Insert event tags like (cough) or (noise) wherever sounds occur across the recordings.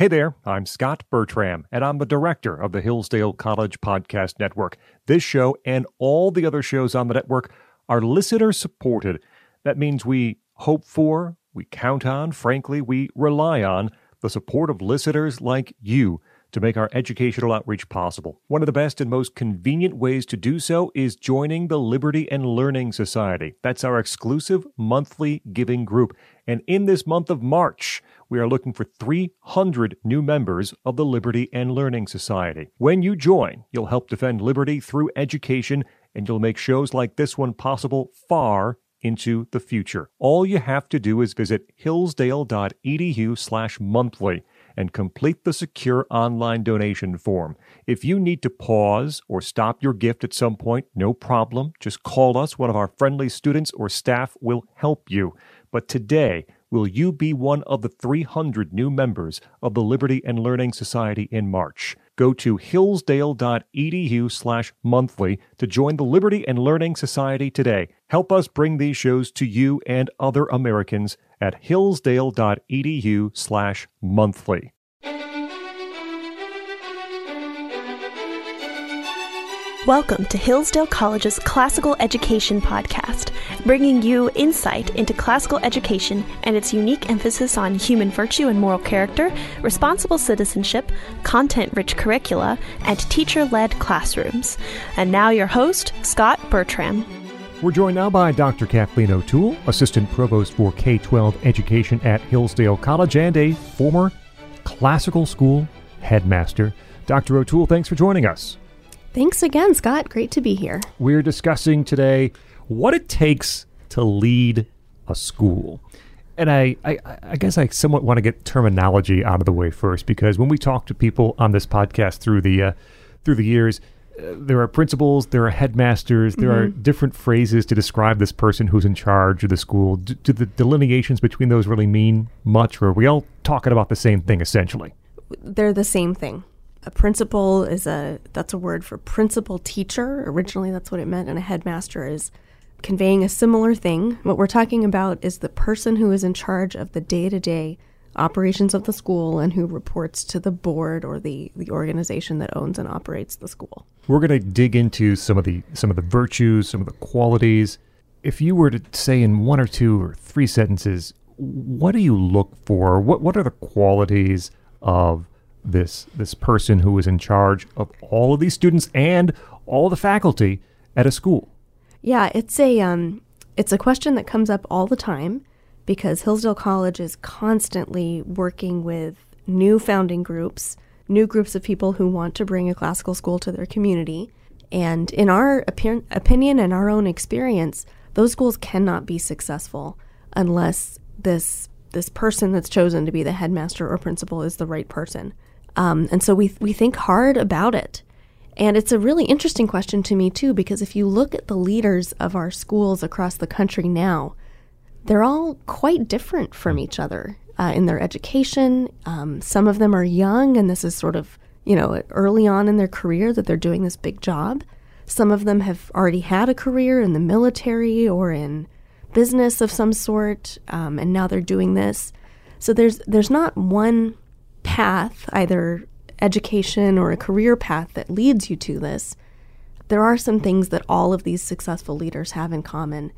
Hey there, I'm Scot Bertram, and I'm the director of the Hillsdale College Podcast Network. This show and all the other shows on the network are listener supported. That means we hope for, we count on, frankly, we rely on the support of listeners like you to make our educational outreach possible. One of the best and most convenient ways to do so is joining the Liberty and Learning Society. That's our exclusive monthly giving group. And in this month of March, we are looking for 300 new members of the Liberty and Learning Society. When you join, you'll help defend liberty through education and you'll make shows like this one possible far into the future. All you have to do is visit hillsdale.edu/monthly and complete the secure online donation form. If you need to pause or stop your gift at some point, no problem. Just call us. One of our friendly students or staff will help you. But today, will you be one of the 300 new members of the Liberty and Learning Society in March? Go to hillsdale.edu slash monthly to join the Liberty and Learning Society today. Help us bring these shows to you and other Americans at hillsdale.edu slash monthly. Welcome to Hillsdale College's Classical Education Podcast, bringing you insight into classical education and its unique emphasis on human virtue and moral character, responsible citizenship, content rich curricula, and teacher led classrooms. And now, your host, Scot Bertram. We're joined now by Dr. Kathleen O'Toole, Assistant Provost for K 12 Education at Hillsdale College and a former classical school headmaster. Dr. O'Toole, thanks for joining us. Thanks again, Scot. Great to be here. We're discussing today what it takes to lead a school. And I, I, I guess I somewhat want to get terminology out of the way first because when we talk to people on this podcast through the uh, through the years, uh, there are principals, there are headmasters, there mm-hmm. are different phrases to describe this person who's in charge of the school. Do, do the delineations between those really mean much, or are we all talking about the same thing essentially? They're the same thing a principal is a that's a word for principal teacher. Originally, that's what it meant, and a headmaster is conveying a similar thing. What we're talking about is the person who is in charge of the day to day operations of the school and who reports to the board or the, the organization that owns and operates the school. We're going to dig into some of the some of the virtues, some of the qualities. If you were to say in one or two or three sentences, what do you look for? What what are the qualities of this this person who is in charge of all of these students and all the faculty at a school? Yeah, it's a um, it's a question that comes up all the time because Hillsdale College is constantly working with new founding groups, new groups of people who want to bring a classical school to their community. And in our opi- opinion and our own experience, those schools cannot be successful unless this this person that's chosen to be the headmaster or principal is the right person. Um, and so we, we think hard about it. And it's a really interesting question to me, too, because if you look at the leaders of our schools across the country now, they're all quite different from each other uh, in their education. Um, some of them are young, and this is sort of, you know, early on in their career that they're doing this big job. Some of them have already had a career in the military or in business of some sort, um, and now they're doing this. So there's there's not one path, either education or a career path that leads you to this, there are some things that all of these successful leaders have in common.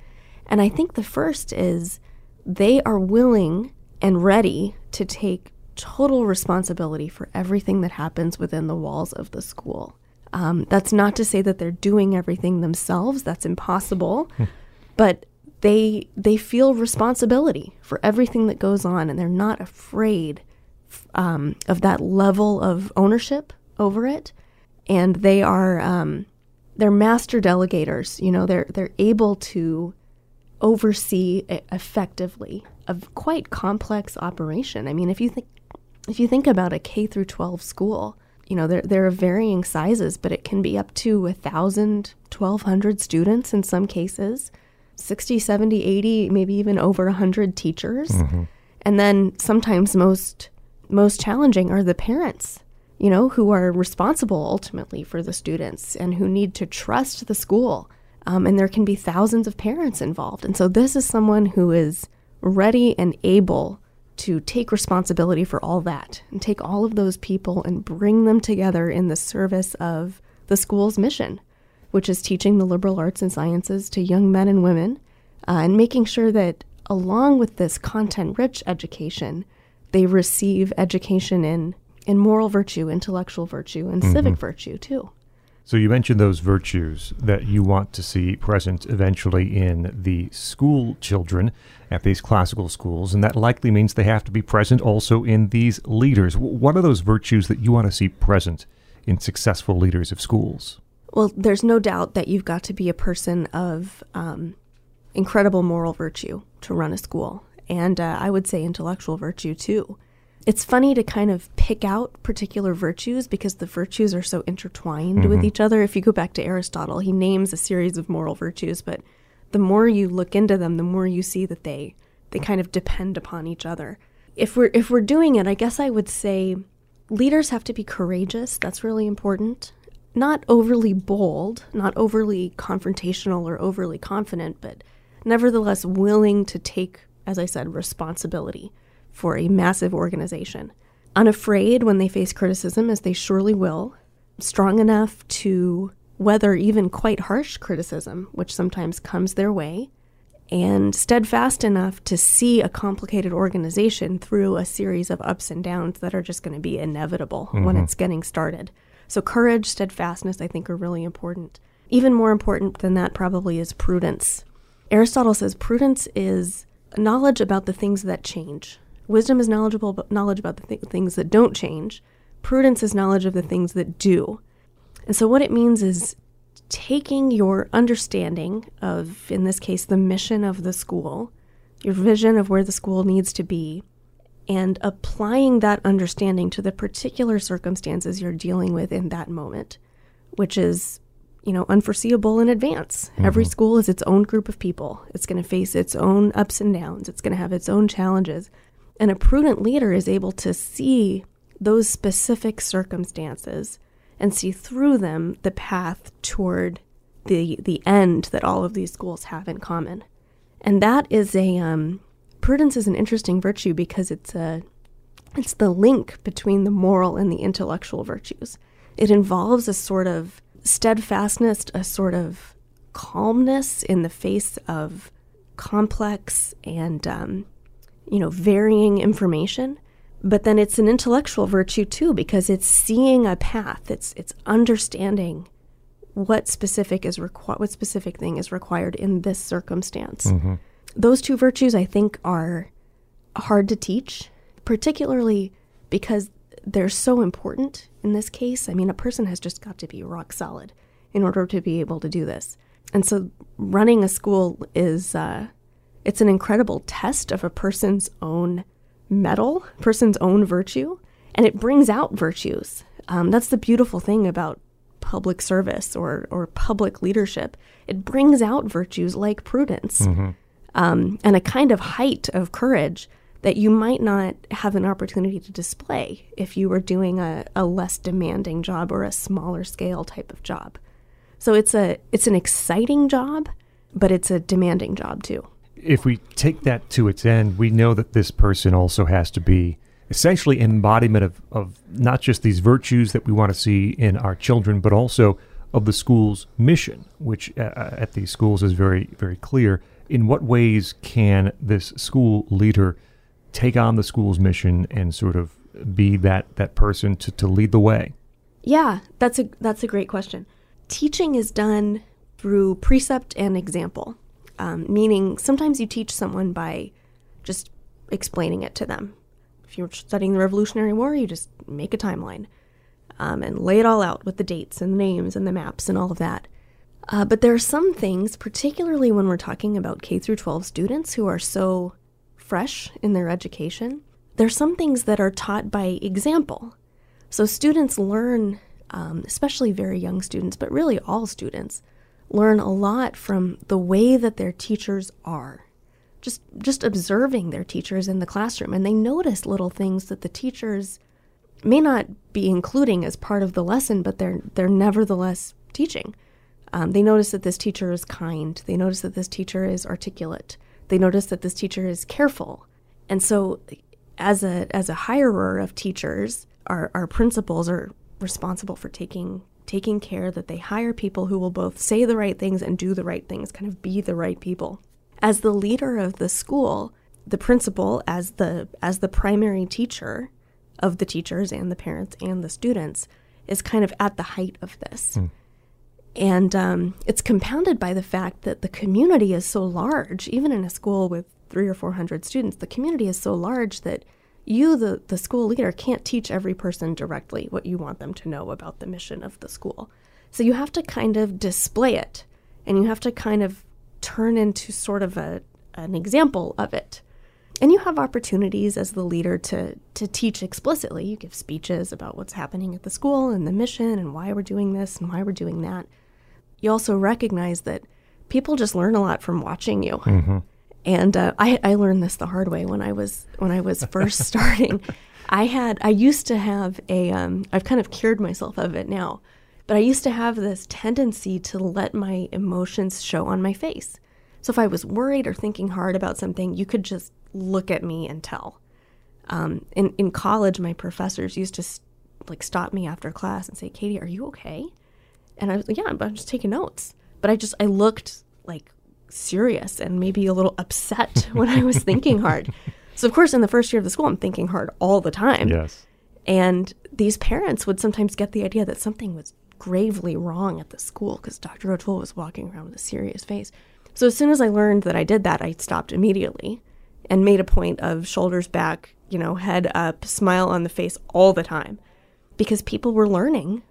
And I think the first is they are willing and ready to take total responsibility for everything that happens within the walls of the school. Um, that's not to say that they're doing everything themselves, that's impossible. Hmm. but they they feel responsibility for everything that goes on and they're not afraid um, of that level of ownership over it, and they are um, they're master delegators. You know, they're they're able to oversee effectively a quite complex operation. I mean, if you think if you think about a K through 12 school, you know, there, there are varying sizes, but it can be up to 1,000, 1,200 students in some cases, 60, 70, 80, maybe even over 100 teachers. Mm-hmm. And then sometimes most most challenging are the parents, you know, who are responsible ultimately for the students and who need to trust the school. Um, and there can be thousands of parents involved. And so this is someone who is ready and able to take responsibility for all that and take all of those people and bring them together in the service of the school's mission, which is teaching the liberal arts and sciences to young men and women uh, and making sure that along with this content rich education, they receive education in, in moral virtue, intellectual virtue, and mm-hmm. civic virtue too. So you mentioned those virtues that you want to see present eventually in the school children at these classical schools, and that likely means they have to be present also in these leaders. What are those virtues that you want to see present in successful leaders of schools? Well, there's no doubt that you've got to be a person of um, incredible moral virtue to run a school, and uh, I would say intellectual virtue too it's funny to kind of pick out particular virtues because the virtues are so intertwined mm-hmm. with each other. If you go back to Aristotle, he names a series of moral virtues, but the more you look into them, the more you see that they they kind of depend upon each other. If we're if we're doing it, I guess I would say leaders have to be courageous. That's really important. Not overly bold, not overly confrontational or overly confident, but nevertheless willing to take, as I said, responsibility for a massive organization. Unafraid when they face criticism, as they surely will, strong enough to weather even quite harsh criticism, which sometimes comes their way, and steadfast enough to see a complicated organization through a series of ups and downs that are just going to be inevitable mm-hmm. when it's getting started. So, courage, steadfastness, I think, are really important. Even more important than that, probably, is prudence. Aristotle says prudence is knowledge about the things that change. Wisdom is knowledgeable knowledge about the th- things that don't change. Prudence is knowledge of the things that do. And so what it means is taking your understanding of in this case the mission of the school, your vision of where the school needs to be, and applying that understanding to the particular circumstances you're dealing with in that moment, which is you know, unforeseeable in advance. Mm-hmm. Every school is its own group of people. It's going to face its own ups and downs. It's going to have its own challenges. And a prudent leader is able to see those specific circumstances and see through them the path toward the the end that all of these schools have in common. And that is a um, prudence is an interesting virtue because it's a it's the link between the moral and the intellectual virtues. It involves a sort of steadfastness, a sort of calmness in the face of complex and um, you know, varying information. But then it's an intellectual virtue too, because it's seeing a path. It's it's understanding what specific is requ- what specific thing is required in this circumstance. Mm-hmm. Those two virtues, I think, are hard to teach, particularly because they're so important in this case. I mean, a person has just got to be rock solid in order to be able to do this. And so, running a school is uh, it's an incredible test of a person's own mettle, person's own virtue, and it brings out virtues. Um, that's the beautiful thing about public service or, or public leadership. It brings out virtues like prudence mm-hmm. um, and a kind of height of courage that you might not have an opportunity to display if you were doing a, a less demanding job or a smaller scale type of job. So it's a it's an exciting job, but it's a demanding job too if we take that to its end, we know that this person also has to be essentially an embodiment of, of not just these virtues that we want to see in our children, but also of the school's mission, which uh, uh, at these schools is very, very clear. In what ways can this school leader take on the school's mission and sort of be that, that person to, to lead the way? Yeah, that's a that's a great question. Teaching is done through precept and example um, meaning sometimes you teach someone by just explaining it to them. If you're studying the Revolutionary War, you just make a timeline um, and lay it all out with the dates and the names and the maps and all of that. Uh, but there are some things, particularly when we're talking about K through 12 students who are so fresh in their education, there's some things that are taught by example. So students learn, um, especially very young students, but really all students, learn a lot from the way that their teachers are. Just just observing their teachers in the classroom and they notice little things that the teachers may not be including as part of the lesson, but they're they're nevertheless teaching. Um, they notice that this teacher is kind. They notice that this teacher is articulate. They notice that this teacher is careful. And so as a as a hirer of teachers, our, our principals are responsible for taking taking care that they hire people who will both say the right things and do the right things, kind of be the right people. As the leader of the school, the principal as the as the primary teacher of the teachers and the parents and the students is kind of at the height of this. Mm. And um, it's compounded by the fact that the community is so large, even in a school with three or four hundred students, the community is so large that you, the, the school leader, can't teach every person directly what you want them to know about the mission of the school. So you have to kind of display it and you have to kind of turn into sort of a, an example of it. And you have opportunities as the leader to, to teach explicitly. You give speeches about what's happening at the school and the mission and why we're doing this and why we're doing that. You also recognize that people just learn a lot from watching you. Mm-hmm. And uh, I, I learned this the hard way when I was when I was first (laughs) starting. I had I used to have a um, I've kind of cured myself of it now, but I used to have this tendency to let my emotions show on my face. So if I was worried or thinking hard about something, you could just look at me and tell. Um, in in college, my professors used to like stop me after class and say, "Katie, are you okay?" And I was like, "Yeah, but I'm just taking notes." But I just I looked like serious and maybe a little upset (laughs) when I was thinking hard. So, of course, in the first year of the school, I'm thinking hard all the time. Yes. And these parents would sometimes get the idea that something was gravely wrong at the school because Dr. O'Toole was walking around with a serious face. So, as soon as I learned that I did that, I stopped immediately and made a point of shoulders back, you know, head up, smile on the face all the time because people were learning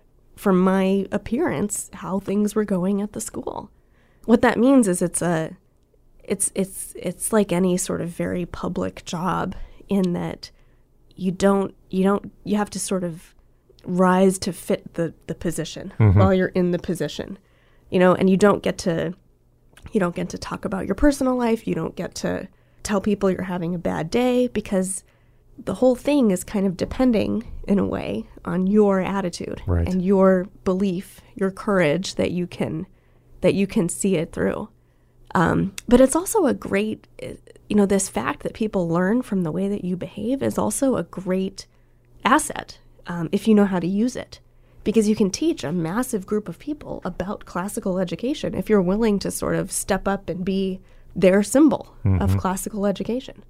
from my appearance how things were going at the school what that means is it's a it's it's it's like any sort of very public job in that you don't you don't you have to sort of rise to fit the the position mm-hmm. while you're in the position you know and you don't get to you don't get to talk about your personal life you don't get to tell people you're having a bad day because the whole thing is kind of depending in a way on your attitude right. and your belief your courage that you can that you can see it through. Um, but it's also a great, you know, this fact that people learn from the way that you behave is also a great asset um, if you know how to use it. Because you can teach a massive group of people about classical education if you're willing to sort of step up and be their symbol mm-hmm. of classical education.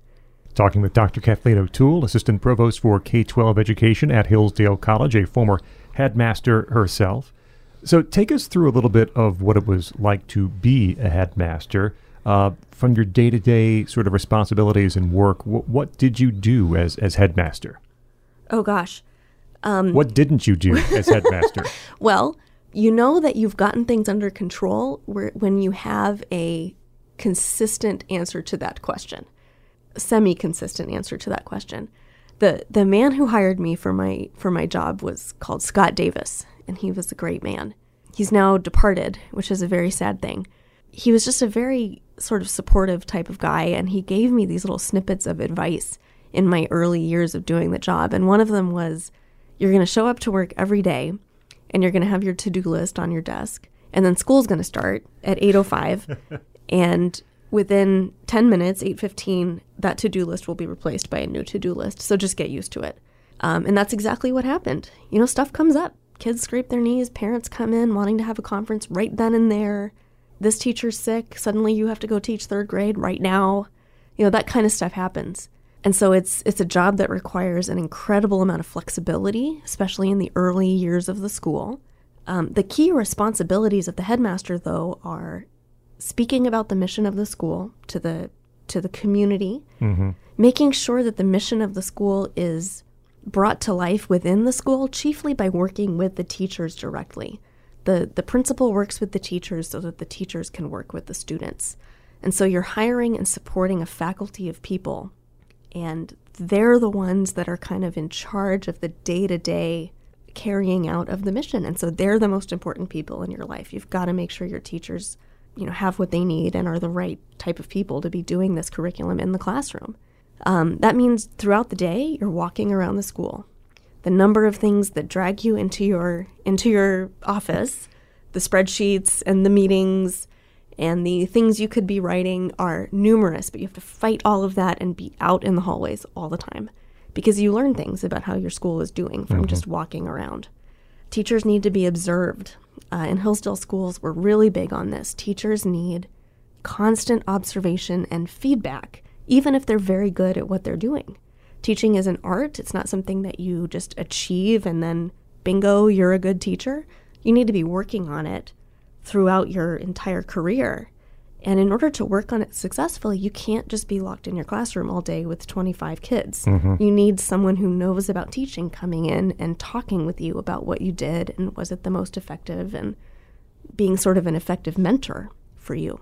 Talking with Dr. Kathleen O'Toole, Assistant Provost for K 12 Education at Hillsdale College, a former headmaster herself. So take us through a little bit of what it was like to be a headmaster. Uh, from your day-to-day sort of responsibilities and work, w- what did you do as as headmaster? Oh gosh, um, what didn't you do as (laughs) headmaster? well, you know that you've gotten things under control where, when you have a consistent answer to that question, semi-consistent answer to that question. the The man who hired me for my for my job was called Scott Davis, and he was a great man. He's now departed, which is a very sad thing. He was just a very sort of supportive type of guy, and he gave me these little snippets of advice in my early years of doing the job. And one of them was you're going to show up to work every day, and you're going to have your to do list on your desk. And then school's going to start at 8.05. (laughs) and within 10 minutes 8.15 that to-do list will be replaced by a new to-do list so just get used to it um, and that's exactly what happened you know stuff comes up Kids scrape their knees, parents come in wanting to have a conference right then and there. This teacher's sick, suddenly you have to go teach third grade right now. You know, that kind of stuff happens. And so it's it's a job that requires an incredible amount of flexibility, especially in the early years of the school. Um, the key responsibilities of the headmaster, though, are speaking about the mission of the school to the to the community, mm-hmm. making sure that the mission of the school is brought to life within the school, chiefly by working with the teachers directly. The, the principal works with the teachers so that the teachers can work with the students. And so you're hiring and supporting a faculty of people, and they're the ones that are kind of in charge of the day to day carrying out of the mission. And so they're the most important people in your life. You've got to make sure your teachers, you know, have what they need and are the right type of people to be doing this curriculum in the classroom. Um, that means throughout the day, you're walking around the school. The number of things that drag you into your into your office, the spreadsheets and the meetings and the things you could be writing are numerous, but you have to fight all of that and be out in the hallways all the time. because you learn things about how your school is doing from just walking around. Teachers need to be observed. Uh, in Hillsdale schools, we're really big on this. Teachers need constant observation and feedback, even if they're very good at what they're doing. Teaching is an art, it's not something that you just achieve and then bingo, you're a good teacher. You need to be working on it throughout your entire career. And in order to work on it successfully, you can't just be locked in your classroom all day with 25 kids. Mm-hmm. You need someone who knows about teaching coming in and talking with you about what you did and was it the most effective and being sort of an effective mentor for you.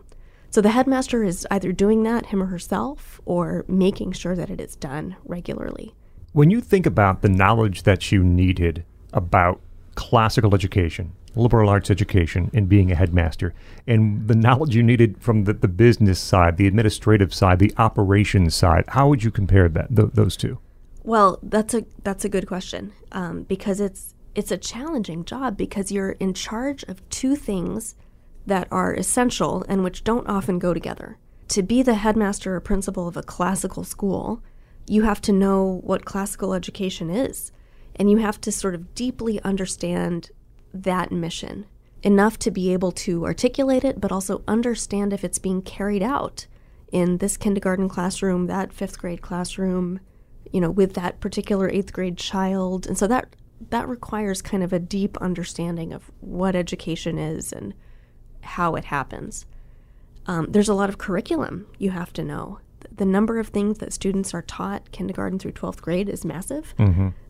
So the headmaster is either doing that, him or herself, or making sure that it is done regularly. When you think about the knowledge that you needed about classical education, liberal arts education, and being a headmaster, and the knowledge you needed from the, the business side, the administrative side, the operations side, how would you compare that th- those two? Well, that's a that's a good question um, because it's it's a challenging job because you're in charge of two things that are essential and which don't often go together. To be the headmaster or principal of a classical school, you have to know what classical education is, and you have to sort of deeply understand that mission enough to be able to articulate it, but also understand if it's being carried out in this kindergarten classroom, that fifth grade classroom, you know, with that particular eighth grade child. And so that that requires kind of a deep understanding of what education is and how it happens. Um, there's a lot of curriculum you have to know. Th- The number of things that students are taught kindergarten through 12th grade is massive.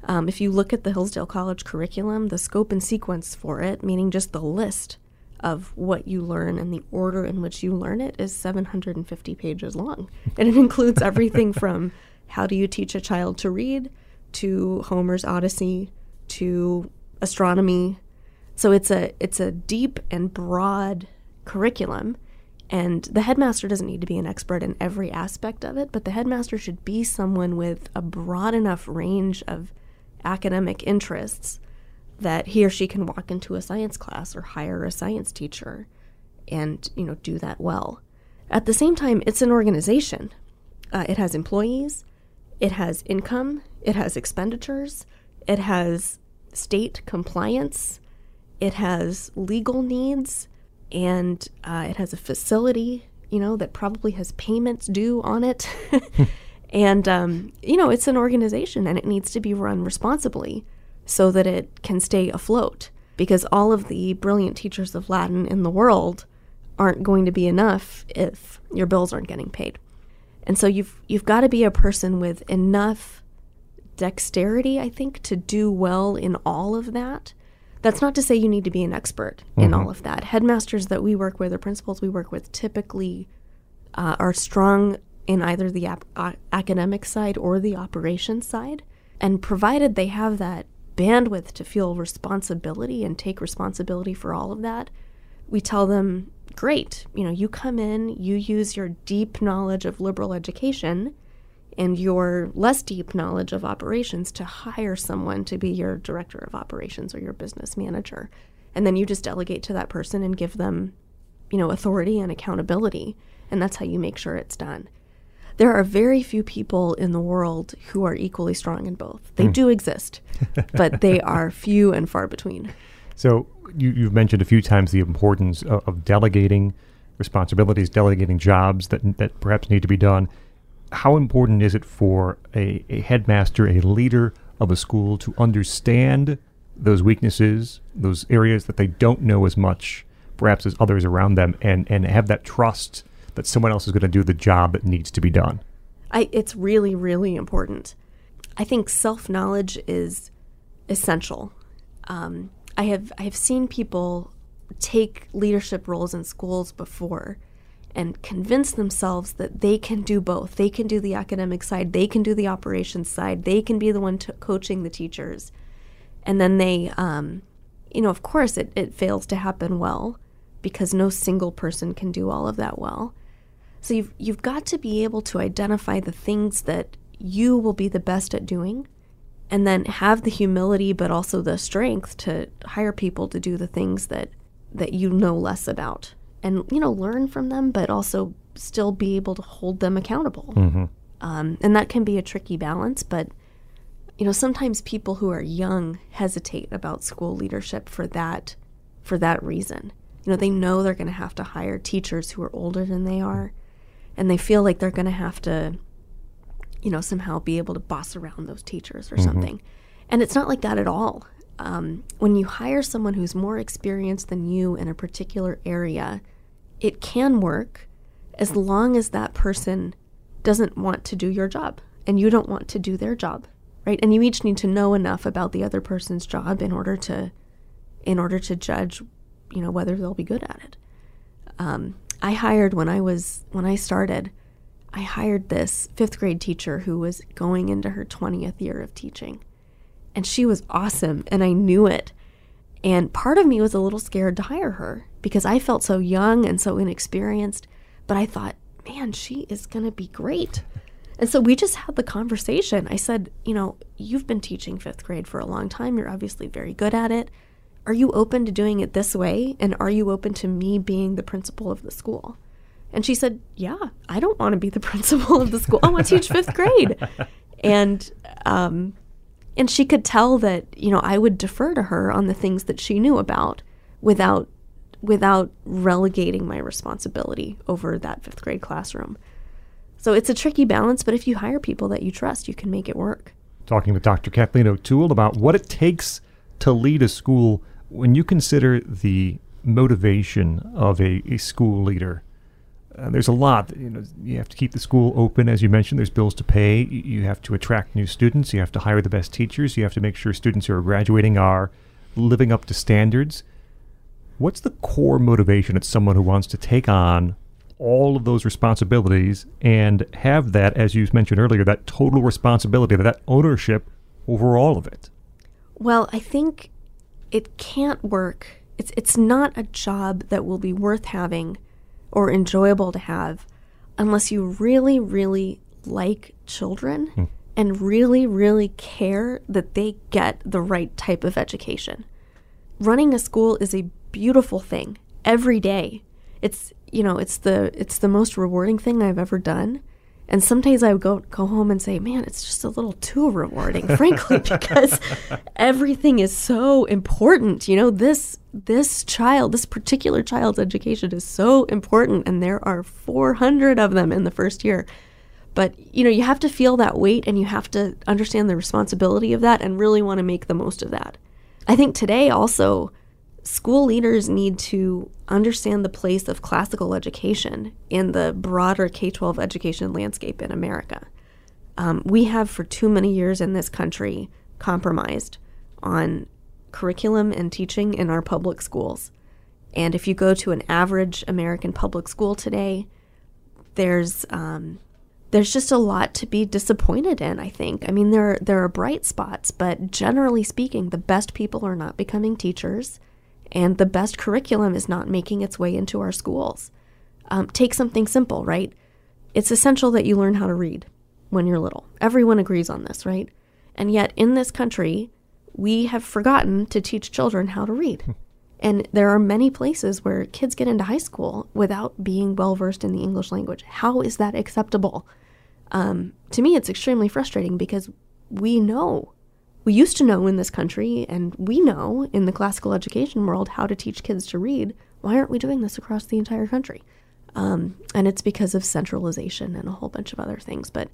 Um, if you look at the Hillsdale College curriculum, the scope and sequence for it, meaning just the list of what you learn and the order in which you learn it, is 750 pages long. (laughs) And it includes everything from how do you teach a child to read to Homer's Odyssey to astronomy. So it's a it's a deep and broad curriculum and the headmaster doesn't need to be an expert in every aspect of it, but the headmaster should be someone with a broad enough range of academic interests that he or she can walk into a science class or hire a science teacher and you know do that well. At the same time, it's an organization. Uh, it has employees, it has income, it has expenditures, it has state compliance, it has legal needs, and uh, it has a facility, you know, that probably has payments due on it. (laughs) and, um, you know, it's an organization and it needs to be run responsibly so that it can stay afloat because all of the brilliant teachers of Latin in the world aren't going to be enough if your bills aren't getting paid. And so you've you've got to be a person with enough dexterity, I think, to do well in all of that. That's not to say you need to be an expert in all of that. Headmasters that we work with or principals we work with typically uh, are strong in either the ap- uh, academic side or the operations side. And provided they have that bandwidth to feel responsibility and take responsibility for all of that, we tell them, great, you know, you come in, you use your deep knowledge of liberal education and your less deep knowledge of operations to hire someone to be your director of operations or your business manager. And then you just delegate to that person and give them, you know, authority and accountability. And that's how you make sure it's done. There are very few people in the world who are equally strong in both. They hmm. do exist, but they (laughs) are few and far between. So you, you've mentioned a few times the importance of, of delegating responsibilities, delegating jobs that that perhaps need to be done. How important is it for a, a headmaster, a leader of a school, to understand those weaknesses, those areas that they don't know as much, perhaps as others around them, and and have that trust that someone else is going to do the job that needs to be done? I, it's really, really important. I think self knowledge is essential. Um, I have I have seen people take leadership roles in schools before and convince themselves that they can do both. They can do the academic side, they can do the operations side, they can be the one to coaching the teachers. And then they, um, you know, of course, it, it fails to happen well because no single person can do all of that well. So you've, you've got to be able to identify the things that you will be the best at doing and then have the humility but also the strength to hire people to do the things that that you know less about and you know learn from them but also still be able to hold them accountable um, and that can be a tricky balance but you know, sometimes people who are young hesitate about school leadership for that for that reason. You know, they know they're going to have to hire teachers who are older than they are, and they feel like they're going to have to you know, somehow be able to boss around those teachers or mm-hmm. something. And it's not like that at all. Um, when you hire someone who's more experienced than you in a particular area, it can work as long as that person doesn't want to do your job and you don't want to do their job, right? And you each need to know enough about the other person's job in order to, in order to judge, you know, whether they'll be good at it. Um, I hired when I was when I started. I hired this fifth grade teacher who was going into her 20th year of teaching. And she was awesome, and I knew it. And part of me was a little scared to hire her because I felt so young and so inexperienced. But I thought, man, she is going to be great. And so we just had the conversation. I said, you know, you've been teaching fifth grade for a long time. You're obviously very good at it. Are you open to doing it this way? And are you open to me being the principal of the school? And she said, Yeah, I don't want to be the (laughs) principal of the school. I want to teach fifth grade. (laughs) And, um, and she could tell that, you know, I would defer to her on the things that she knew about without, without relegating my responsibility over that fifth grade classroom. So it's a tricky balance, but if you hire people that you trust, you can make it work. Talking with Dr. Kathleen O'Toole about what it takes to lead a school when you consider the motivation of a, a school leader uh, there's a lot. You know, you have to keep the school open, as you mentioned. There's bills to pay. You have to attract new students. You have to hire the best teachers. You have to make sure students who are graduating are living up to standards. What's the core motivation of someone who wants to take on all of those responsibilities and have that, as you mentioned earlier, that total responsibility, that ownership over all of it? Well, I think it can't work. It's it's not a job that will be worth having or enjoyable to have unless you really, really like children hmm. and really, really care that they get the right type of education. Running a school is a beautiful thing every day. It's you know, it's the it's the most rewarding thing I've ever done. And sometimes I would go go home and say, "Man, it's just a little too rewarding, frankly, (laughs) because everything is so important. You know, this this child, this particular child's education is so important, and there are 400 of them in the first year. But you know, you have to feel that weight, and you have to understand the responsibility of that, and really want to make the most of that. I think today also school leaders need to understand the place of classical education in the broader K 12 education landscape in America. Um, we have, for too many years in this country, compromised on curriculum and teaching in our public schools. And if you go to an average American public school today, there's um, there's just a lot to be disappointed in. I think. I mean, there there are bright spots, but generally speaking, the best people are not becoming teachers and the best curriculum is not making its way into our schools. Um, take something simple, right? It's essential that you learn how to read when you're little. Everyone agrees on this, right? And yet, in this country, we have forgotten to teach children how to read. Hmm. and there are many places where kids get into high school without being well versed in the English language. How is that acceptable? Um, to me, it's extremely frustrating because we know we used to know in this country, and we know in the classical education world, how to teach kids to read. Why aren't we doing this across the entire country? Um, and it's because of centralization and a whole bunch of other things. But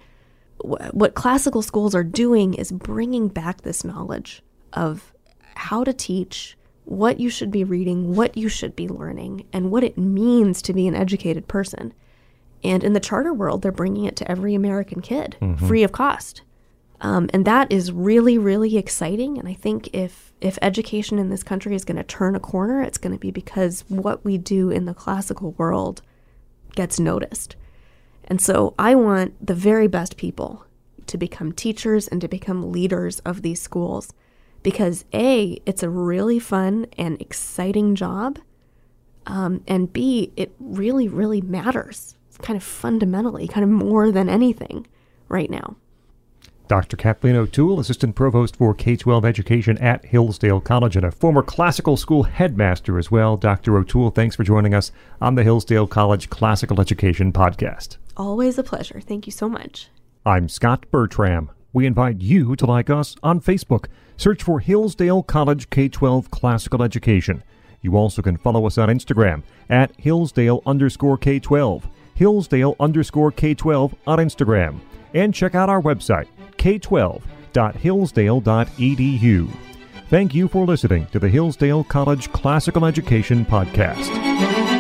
w- what classical schools are doing is bringing back this knowledge of how to teach, what you should be reading, what you should be learning, and what it means to be an educated person. And in the charter world, they're bringing it to every American kid mm-hmm. free of cost. Um, and that is really, really exciting. And I think if if education in this country is going to turn a corner, it's going to be because what we do in the classical world gets noticed. And so I want the very best people to become teachers and to become leaders of these schools because A, it's a really fun and exciting job. Um, and B, it really, really matters kind of fundamentally, kind of more than anything right now. Dr. Kathleen O'Toole, Assistant Provost for K 12 Education at Hillsdale College and a former classical school headmaster as well. Dr. O'Toole, thanks for joining us on the Hillsdale College Classical Education Podcast. Always a pleasure. Thank you so much. I'm Scot Bertram. We invite you to like us on Facebook. Search for Hillsdale College K 12 Classical Education. You also can follow us on Instagram at Hillsdale underscore K 12, Hillsdale underscore K 12 on Instagram. And check out our website k12.hillsdale.edu. Thank you for listening to the Hillsdale College Classical Education Podcast.